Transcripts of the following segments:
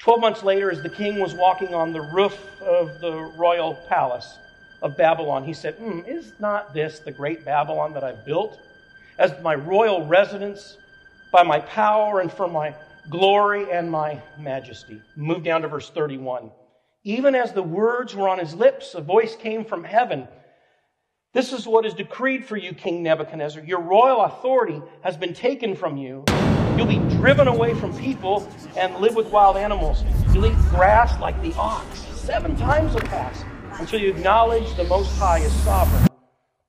Twelve months later, as the king was walking on the roof of the royal palace of Babylon, he said, mm, Is not this the great Babylon that I've built as my royal residence by my power and for my glory and my majesty? Move down to verse 31. Even as the words were on his lips, a voice came from heaven. This is what is decreed for you, King Nebuchadnezzar. Your royal authority has been taken from you. You'll be driven away from people and live with wild animals. You'll eat grass like the ox. Seven times will pass until you acknowledge the Most High is sovereign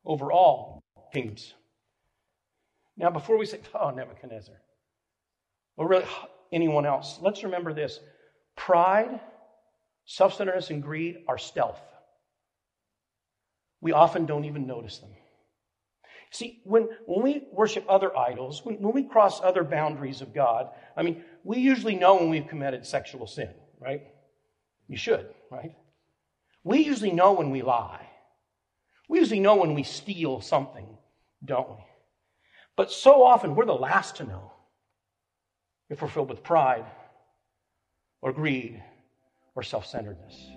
over all kingdoms. Now, before we say, oh, Nebuchadnezzar, or really anyone else, let's remember this pride Self centeredness and greed are stealth. We often don't even notice them. See, when, when we worship other idols, when, when we cross other boundaries of God, I mean, we usually know when we've committed sexual sin, right? You should, right? We usually know when we lie. We usually know when we steal something, don't we? But so often we're the last to know if we're filled with pride or greed or self centeredness.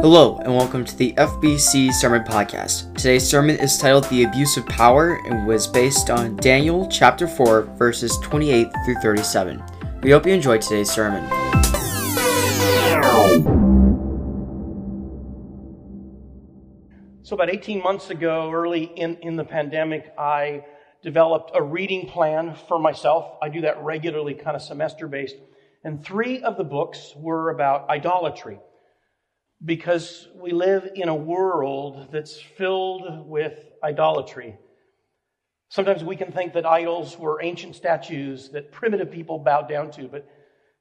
Hello, and welcome to the FBC Sermon Podcast. Today's sermon is titled The Abuse of Power and was based on Daniel chapter 4, verses 28 through 37. We hope you enjoyed today's sermon. So, about 18 months ago, early in, in the pandemic, I developed a reading plan for myself. I do that regularly, kind of semester based. And three of the books were about idolatry because we live in a world that's filled with idolatry. Sometimes we can think that idols were ancient statues that primitive people bowed down to, but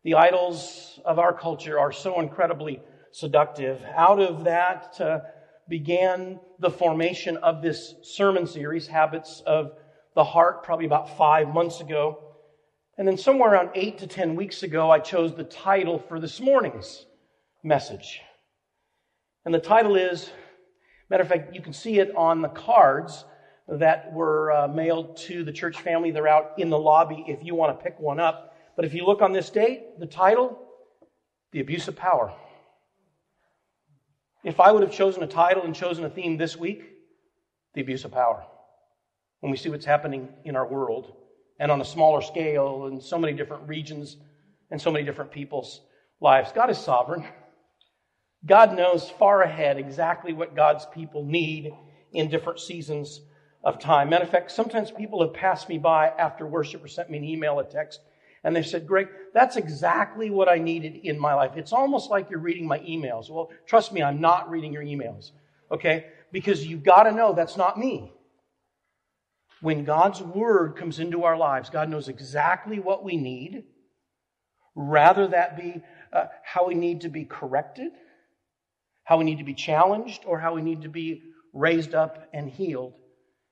the idols of our culture are so incredibly seductive. Out of that uh, began the formation of this sermon series, Habits of the Heart, probably about five months ago. And then somewhere around eight to ten weeks ago, I chose the title for this morning's message. And the title is, matter of fact, you can see it on the cards that were uh, mailed to the church family. They're out in the lobby if you want to pick one up. But if you look on this date, the title, The Abuse of Power. If I would have chosen a title and chosen a theme this week, The Abuse of Power. When we see what's happening in our world and on a smaller scale in so many different regions and so many different people's lives. God is sovereign. God knows far ahead exactly what God's people need in different seasons of time. Matter of fact, sometimes people have passed me by after worship or sent me an email, a text, and they said, Greg, that's exactly what I needed in my life. It's almost like you're reading my emails. Well, trust me, I'm not reading your emails, okay? Because you've got to know that's not me. When God's word comes into our lives, God knows exactly what we need, rather that be uh, how we need to be corrected, how we need to be challenged, or how we need to be raised up and healed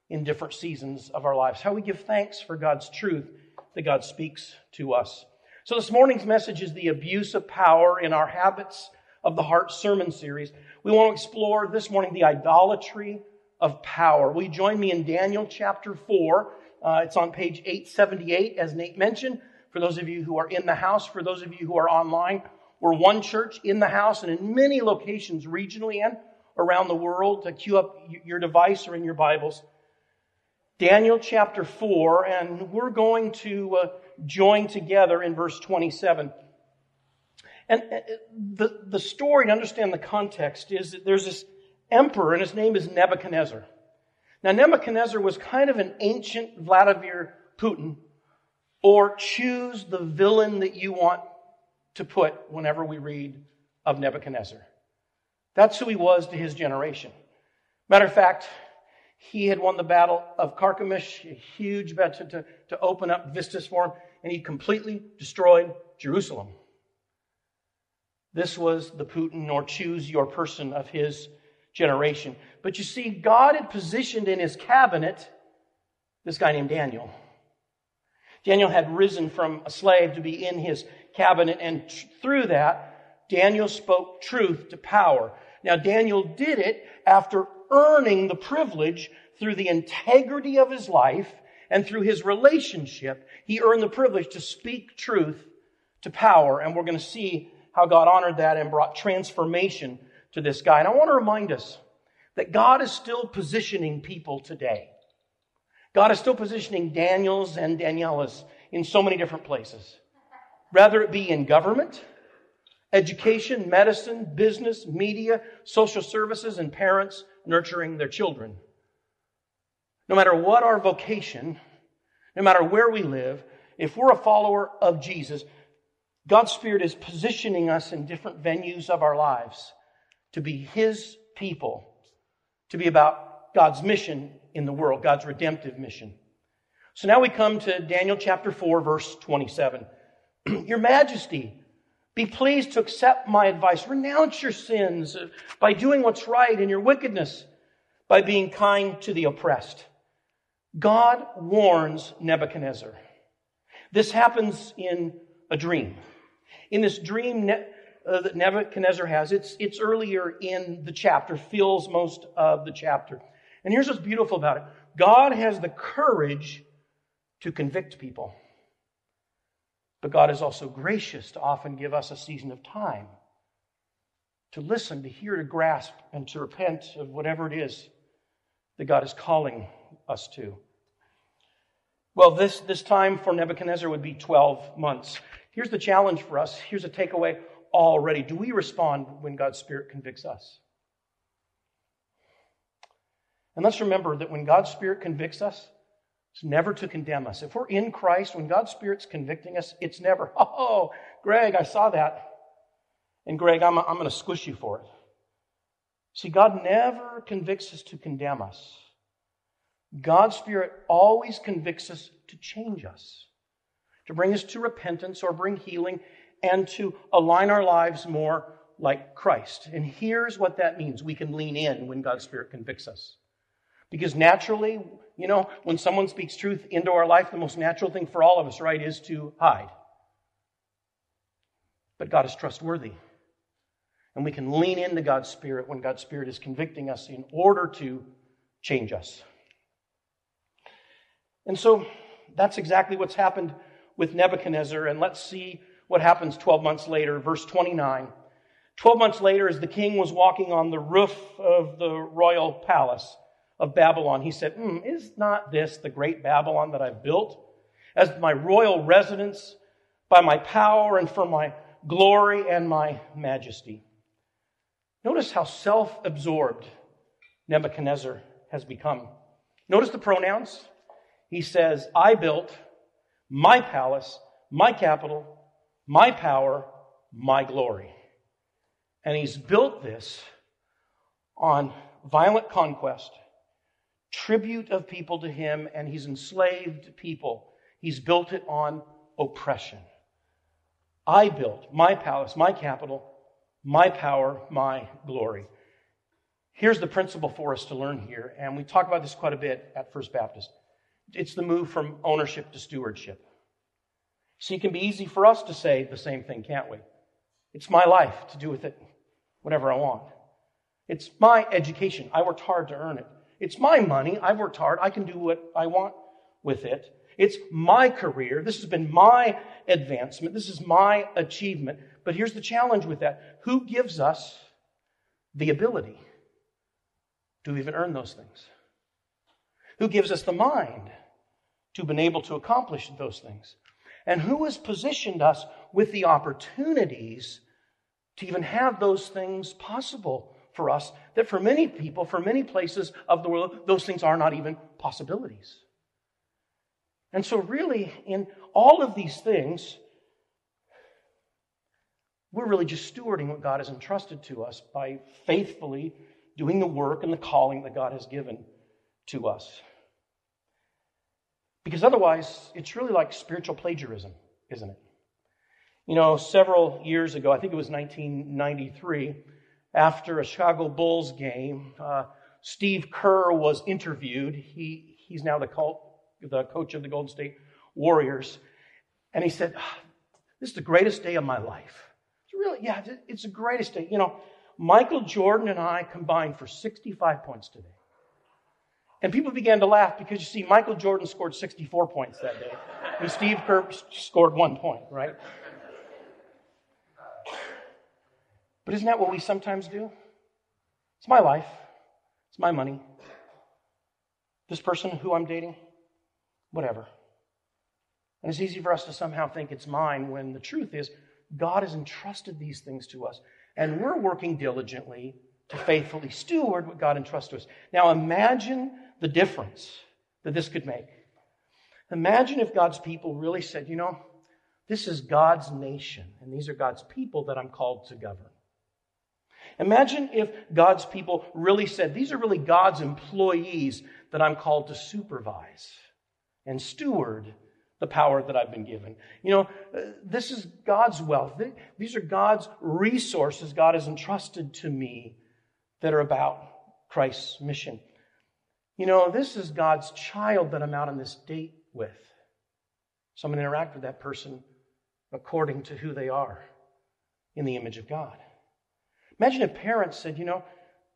in different seasons of our lives. How we give thanks for God's truth that God speaks to us. So this morning's message is the abuse of power in our habits of the heart sermon series. We want to explore this morning the idolatry of power. Will you join me in Daniel chapter 4? Uh, it's on page 878, as Nate mentioned. For those of you who are in the house, for those of you who are online, we're one church in the house and in many locations regionally and around the world to queue up your device or in your Bibles. Daniel chapter 4, and we're going to uh, join together in verse 27. And uh, the, the story, to understand the context, is that there's this emperor, and his name is Nebuchadnezzar. Now, Nebuchadnezzar was kind of an ancient Vladimir Putin, or choose the villain that you want to put whenever we read of Nebuchadnezzar. That's who he was to his generation. Matter of fact, he had won the battle of Carchemish, a huge battle to, to open up vistas for him, and he completely destroyed Jerusalem. This was the Putin or choose your person of his generation. But you see, God had positioned in his cabinet this guy named Daniel. Daniel had risen from a slave to be in his cabinet, and t- through that, Daniel spoke truth to power. Now, Daniel did it after earning the privilege through the integrity of his life And through his relationship, he earned the privilege to speak truth to power. And we're going to see how God honored that and brought transformation to this guy. And I want to remind us that God is still positioning people today. God is still positioning Daniels and Danielas in so many different places. Rather it be in government, education, medicine, business, media, social services, and parents nurturing their children. No matter what our vocation, no matter where we live, if we're a follower of Jesus, God's Spirit is positioning us in different venues of our lives to be His people, to be about God's mission in the world, God's redemptive mission. So now we come to Daniel chapter 4, verse 27. Your Majesty, be pleased to accept my advice. Renounce your sins by doing what's right and your wickedness by being kind to the oppressed. God warns Nebuchadnezzar. This happens in a dream. In this dream uh, that Nebuchadnezzar has, it's, it's earlier in the chapter, fills most of the chapter. And here's what's beautiful about it God has the courage to convict people. But God is also gracious to often give us a season of time to listen, to hear, to grasp, and to repent of whatever it is that God is calling us to. Well, this, this time for Nebuchadnezzar would be 12 months. Here's the challenge for us. Here's a takeaway already. Do we respond when God's Spirit convicts us? And let's remember that when God's Spirit convicts us, it's never to condemn us. If we're in Christ, when God's Spirit's convicting us, it's never, oh, Greg, I saw that. And Greg, I'm, I'm going to squish you for it. See, God never convicts us to condemn us. God's Spirit always convicts us to change us, to bring us to repentance or bring healing, and to align our lives more like Christ. And here's what that means we can lean in when God's Spirit convicts us. Because naturally, you know, when someone speaks truth into our life, the most natural thing for all of us, right, is to hide. But God is trustworthy. And we can lean into God's Spirit when God's Spirit is convicting us in order to change us. And so that's exactly what's happened with Nebuchadnezzar. And let's see what happens 12 months later, verse 29. 12 months later, as the king was walking on the roof of the royal palace of Babylon, he said, mm, Is not this the great Babylon that I've built as my royal residence by my power and for my glory and my majesty? Notice how self absorbed Nebuchadnezzar has become. Notice the pronouns. He says, I built my palace, my capital, my power, my glory. And he's built this on violent conquest, tribute of people to him, and he's enslaved people. He's built it on oppression. I built my palace, my capital, my power, my glory. Here's the principle for us to learn here, and we talk about this quite a bit at First Baptist. It's the move from ownership to stewardship. See, it can be easy for us to say the same thing, can't we? It's my life to do with it whatever I want. It's my education. I worked hard to earn it. It's my money. I've worked hard. I can do what I want with it. It's my career. This has been my advancement. This is my achievement. But here's the challenge with that who gives us the ability to even earn those things? Who gives us the mind to be able to accomplish those things? And who has positioned us with the opportunities to even have those things possible for us that for many people, for many places of the world, those things are not even possibilities. And so, really, in all of these things, we're really just stewarding what God has entrusted to us by faithfully doing the work and the calling that God has given to us. Because otherwise, it's really like spiritual plagiarism, isn't it? You know, several years ago, I think it was 1993, after a Chicago Bulls game, uh, Steve Kerr was interviewed. He, he's now the, cult, the coach of the Golden State Warriors. And he said, ah, This is the greatest day of my life. It's really, yeah, it's the greatest day. You know, Michael Jordan and I combined for 65 points today. And people began to laugh because you see, Michael Jordan scored 64 points that day, and Steve Kerr scored one point, right? But isn't that what we sometimes do? It's my life, it's my money. This person who I'm dating, whatever. And it's easy for us to somehow think it's mine when the truth is God has entrusted these things to us. And we're working diligently to faithfully steward what God entrusts to us. Now imagine the difference that this could make. Imagine if God's people really said, you know, this is God's nation, and these are God's people that I'm called to govern. Imagine if God's people really said, these are really God's employees that I'm called to supervise and steward the power that I've been given. You know, uh, this is God's wealth. These are God's resources God has entrusted to me that are about Christ's mission. You know, this is God's child that I'm out on this date with. So I'm going to interact with that person according to who they are in the image of God. Imagine if parents said, you know,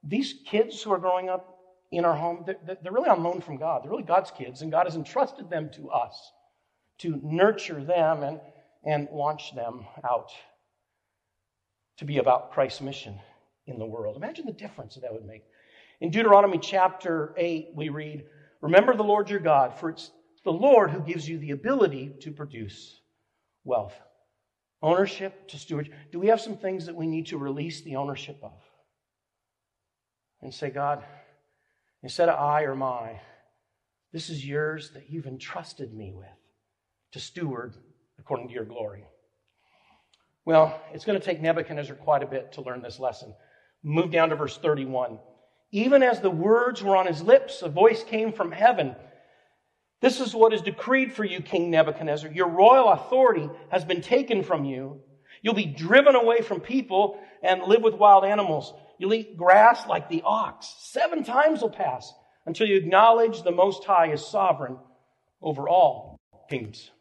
these kids who are growing up in our home, they're, they're really on loan from God. They're really God's kids, and God has entrusted them to us to nurture them and, and launch them out to be about Christ's mission in the world. Imagine the difference that, that would make. In Deuteronomy chapter 8, we read, Remember the Lord your God, for it's the Lord who gives you the ability to produce wealth. Ownership to stewardship. Do we have some things that we need to release the ownership of? And say, God, instead of I or my, this is yours that you've entrusted me with to steward according to your glory. Well, it's going to take Nebuchadnezzar quite a bit to learn this lesson. Move down to verse 31. Even as the words were on his lips, a voice came from heaven. This is what is decreed for you, King Nebuchadnezzar. Your royal authority has been taken from you. You'll be driven away from people and live with wild animals. You'll eat grass like the ox. Seven times will pass until you acknowledge the Most High is sovereign over all kingdoms.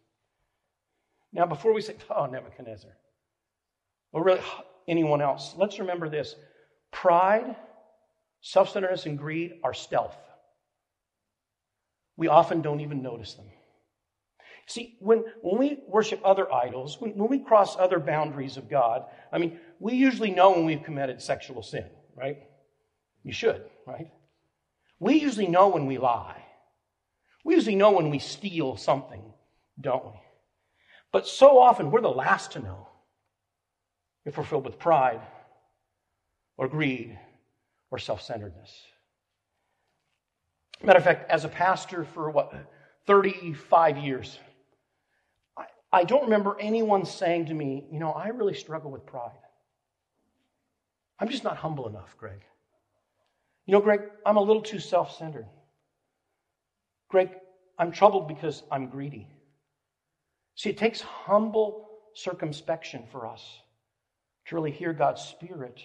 Now, before we say, oh, Nebuchadnezzar, or really anyone else, let's remember this pride, self centeredness, and greed are stealth. We often don't even notice them. See, when, when we worship other idols, when, when we cross other boundaries of God, I mean, we usually know when we've committed sexual sin, right? You should, right? We usually know when we lie. We usually know when we steal something, don't we? But so often we're the last to know if we're filled with pride or greed or self centeredness. Matter of fact, as a pastor for what, 35 years, I, I don't remember anyone saying to me, you know, I really struggle with pride. I'm just not humble enough, Greg. You know, Greg, I'm a little too self centered. Greg, I'm troubled because I'm greedy. See, it takes humble circumspection for us to really hear God's Spirit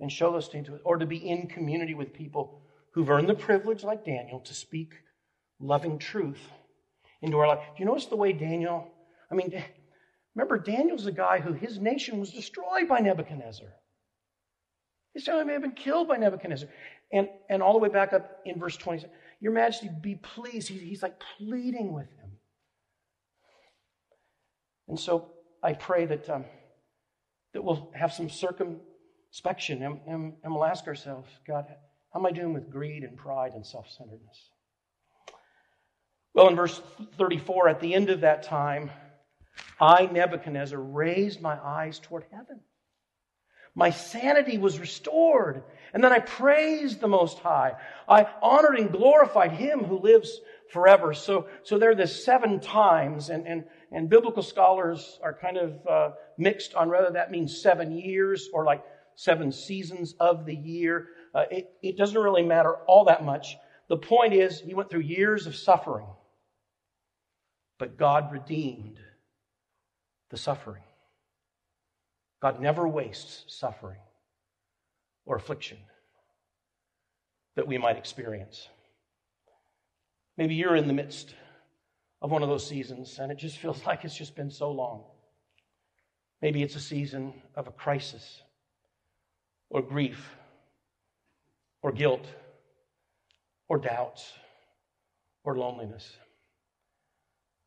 and show into it, or to be in community with people who've earned the privilege, like Daniel, to speak loving truth into our life. Do you notice the way Daniel, I mean, remember, Daniel's a guy who his nation was destroyed by Nebuchadnezzar. His family may have been killed by Nebuchadnezzar. And, and all the way back up in verse 20, Your Majesty, be pleased. He, he's like pleading with him. And so I pray that, um, that we'll have some circumspection and, and, and we'll ask ourselves, God, how am I doing with greed and pride and self centeredness? Well, in verse 34, at the end of that time, I, Nebuchadnezzar, raised my eyes toward heaven. My sanity was restored. And then I praised the Most High. I honored and glorified Him who lives forever. So, so there are the seven times, and, and and biblical scholars are kind of uh, mixed on whether that means seven years or like seven seasons of the year. Uh, it, it doesn't really matter all that much. The point is, he went through years of suffering, but God redeemed the suffering. God never wastes suffering or affliction that we might experience. Maybe you're in the midst of one of those seasons, and it just feels like it's just been so long. Maybe it's a season of a crisis, or grief, or guilt, or doubts, or loneliness.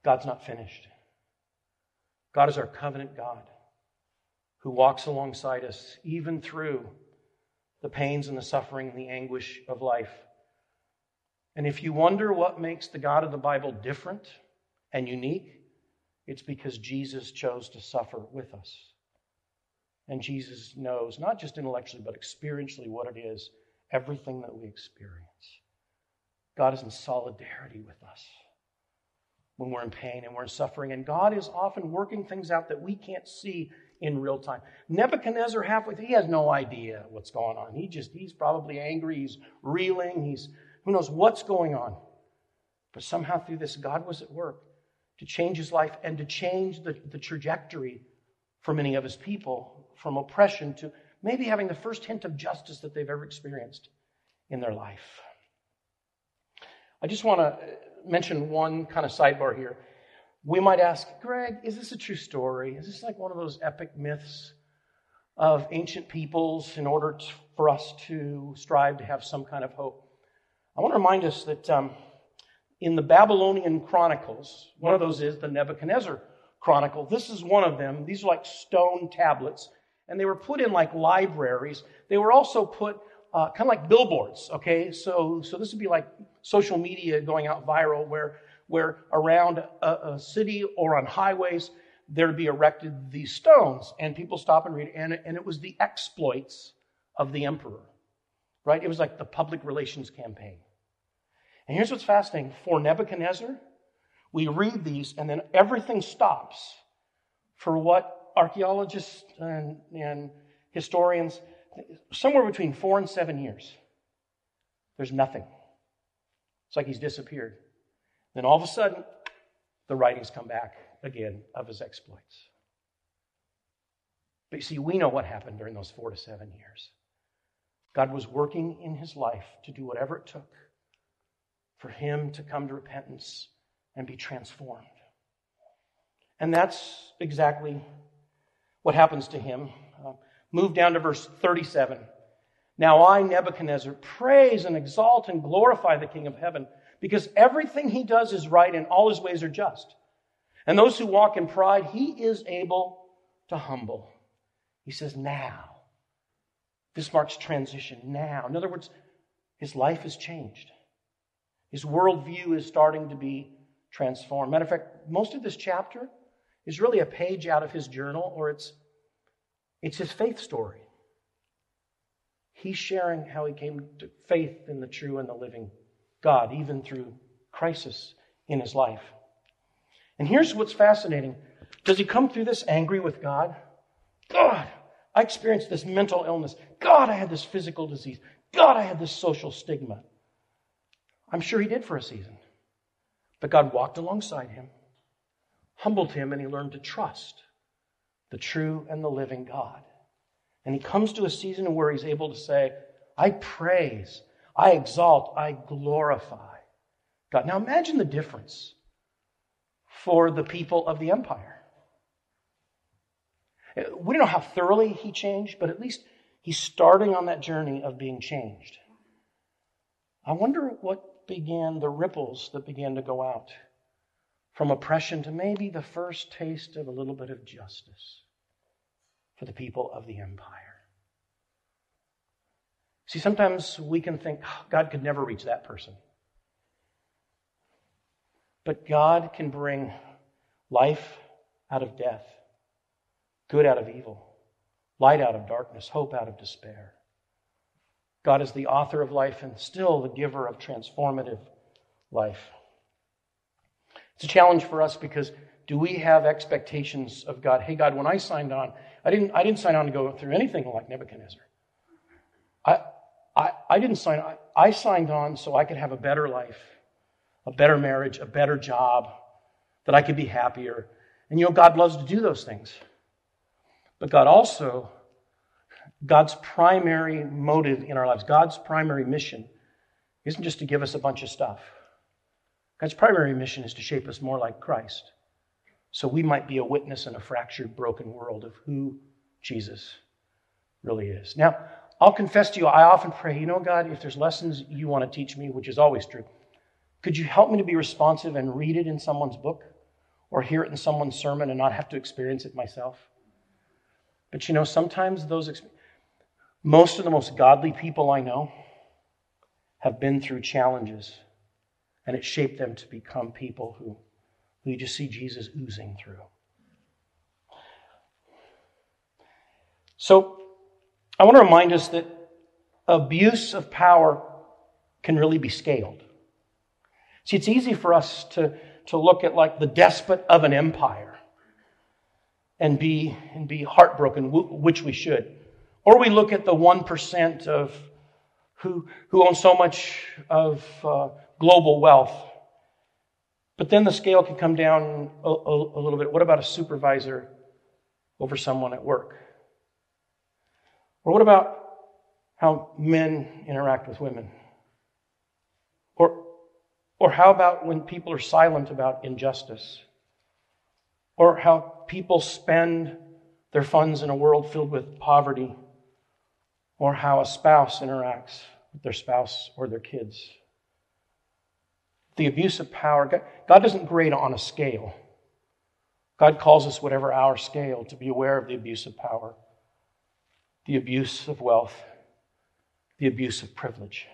God's not finished. God is our covenant God who walks alongside us even through the pains and the suffering and the anguish of life. And if you wonder what makes the God of the Bible different and unique, it's because Jesus chose to suffer with us. And Jesus knows, not just intellectually, but experientially, what it is everything that we experience. God is in solidarity with us when we're in pain and we're in suffering. And God is often working things out that we can't see in real time. Nebuchadnezzar, halfway through, he has no idea what's going on. He just, he's probably angry, he's reeling, he's, who knows what's going on. But somehow through this, God was at work to change his life and to change the, the trajectory for many of his people from oppression to maybe having the first hint of justice that they've ever experienced in their life. I just want to mention one kind of sidebar here. We might ask, Greg, is this a true story? Is this like one of those epic myths of ancient peoples in order to, for us to strive to have some kind of hope? I want to remind us that um, in the Babylonian Chronicles, one of those is the Nebuchadnezzar Chronicle. This is one of them. These are like stone tablets, and they were put in like libraries. They were also put uh, kind of like billboards. Okay, so so this would be like social media going out viral, where where around a, a city or on highways there'd be erected these stones, and people stop and read, and and it was the exploits of the emperor, right? It was like the public relations campaign. And here's what's fascinating: for Nebuchadnezzar, we read these, and then everything stops for what archaeologists and, and historians somewhere between four and seven years. There's nothing. It's like he's disappeared. Then all of a sudden, the writings come back again of his exploits. But you see, we know what happened during those four to seven years. God was working in his life to do whatever it took for him to come to repentance and be transformed. And that's exactly what happens to him. Uh, Move down to verse 37. Now I, Nebuchadnezzar, praise and exalt and glorify the King of heaven, because everything he does is right and all his ways are just. And those who walk in pride, he is able to humble. He says, now. This marks transition now. In other words, his life has changed. His worldview is starting to be transformed. Matter of fact, most of this chapter is really a page out of his journal, or it's it's his faith story. He's sharing how he came to faith in the true and the living God, even through crisis in his life. And here's what's fascinating. Does he come through this angry with God? God, I experienced this mental illness. God, I had this physical disease. God, I had this social stigma. I'm sure he did for a season. But God walked alongside him, humbled him, and he learned to trust the true and the living God. And he comes to a season where he's able to say, I praise, I exalt, I glorify God. Now imagine the difference for the people of the empire. We don't know how thoroughly he changed, but at least he's starting on that journey of being changed. I wonder what began, the ripples that began to go out from oppression to maybe the first taste of a little bit of justice for the people of the empire. See, sometimes we can think oh, God could never reach that person. But God can bring life out of death, good out of evil, light out of darkness, hope out of despair. God is the author of life and still the giver of transformative life. It's a challenge for us because do we have expectations of God? Hey, God, when I signed on, I didn't, I didn't sign on to go through anything like Nebuchadnezzar. I, I, I didn't sign I, I signed on so I could have a better life, a better marriage, a better job, that I could be happier. And you know, God loves to do those things. But God also, God's primary motive in our lives, God's primary mission isn't just to give us a bunch of stuff. God's primary mission is to shape us more like Christ so we might be a witness in a fractured, broken world of who Jesus really is. Now, I'll confess to you, I often pray, you know, God, if there's lessons you want to teach me, which is always true, Could you help me to be responsive and read it in someone's book or hear it in someone's sermon and not have to experience it myself? But you know, sometimes those, most of the most godly people I know have been through challenges and it shaped them to become people who, who you just see Jesus oozing through. So, I want to remind us that abuse of power can really be scaled. See, it's easy for us to, to look at like the despot of an empire and be, and be heartbroken, which we should. Or we look at the 1% of who, who own so much of uh, global wealth. But then the scale can come down a, a, a little bit. What about a supervisor over someone at work? Or what about how men interact with women? Or, or how about when people are silent about injustice? Or how people spend their funds in a world filled with poverty? Or how a spouse interacts with their spouse or their kids? The abuse of power, God, God doesn't grade on a scale. God calls us, whatever our scale, to be aware of the abuse of power, the abuse of wealth, the abuse of privilege.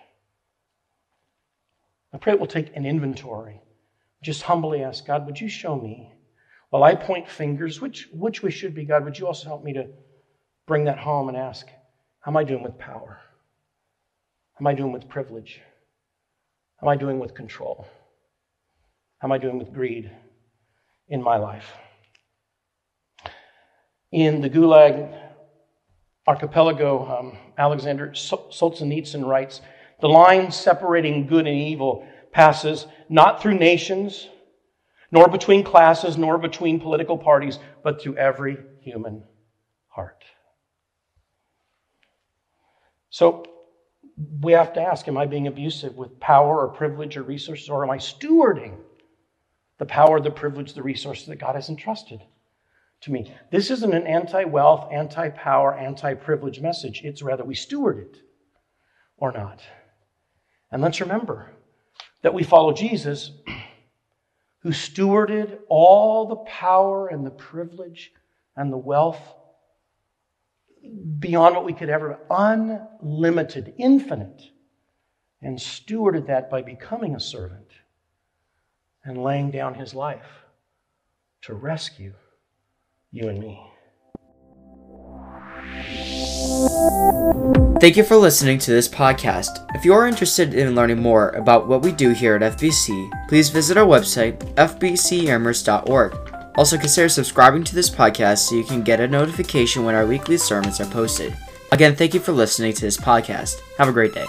I pray that we'll take an inventory. Just humbly ask God, would you show me? While I point fingers, which, which we should be, God, would you also help me to bring that home and ask, how am I doing with power? How am I doing with privilege? Am I doing with control? How am I doing with greed in my life? In the Gulag archipelago, um, Alexander Solzhenitsyn writes The line separating good and evil passes not through nations, nor between classes, nor between political parties, but through every human heart. So we have to ask Am I being abusive with power or privilege or resources, or am I stewarding the power, the privilege, the resources that God has entrusted? to me. This isn't an anti wealth, anti power, anti privilege message. It's rather we steward it or not. And let's remember that we follow Jesus who stewarded all the power and the privilege and the wealth beyond what we could ever, unlimited, infinite, and stewarded that by becoming a servant and laying down his life to rescue you and me. Thank you for listening to this podcast. If you are interested in learning more about what we do here at FBC, please visit our website, fbcamherst.org. Also, consider subscribing to this podcast so you can get a notification when our weekly sermons are posted. Again, thank you for listening to this podcast. Have a great day.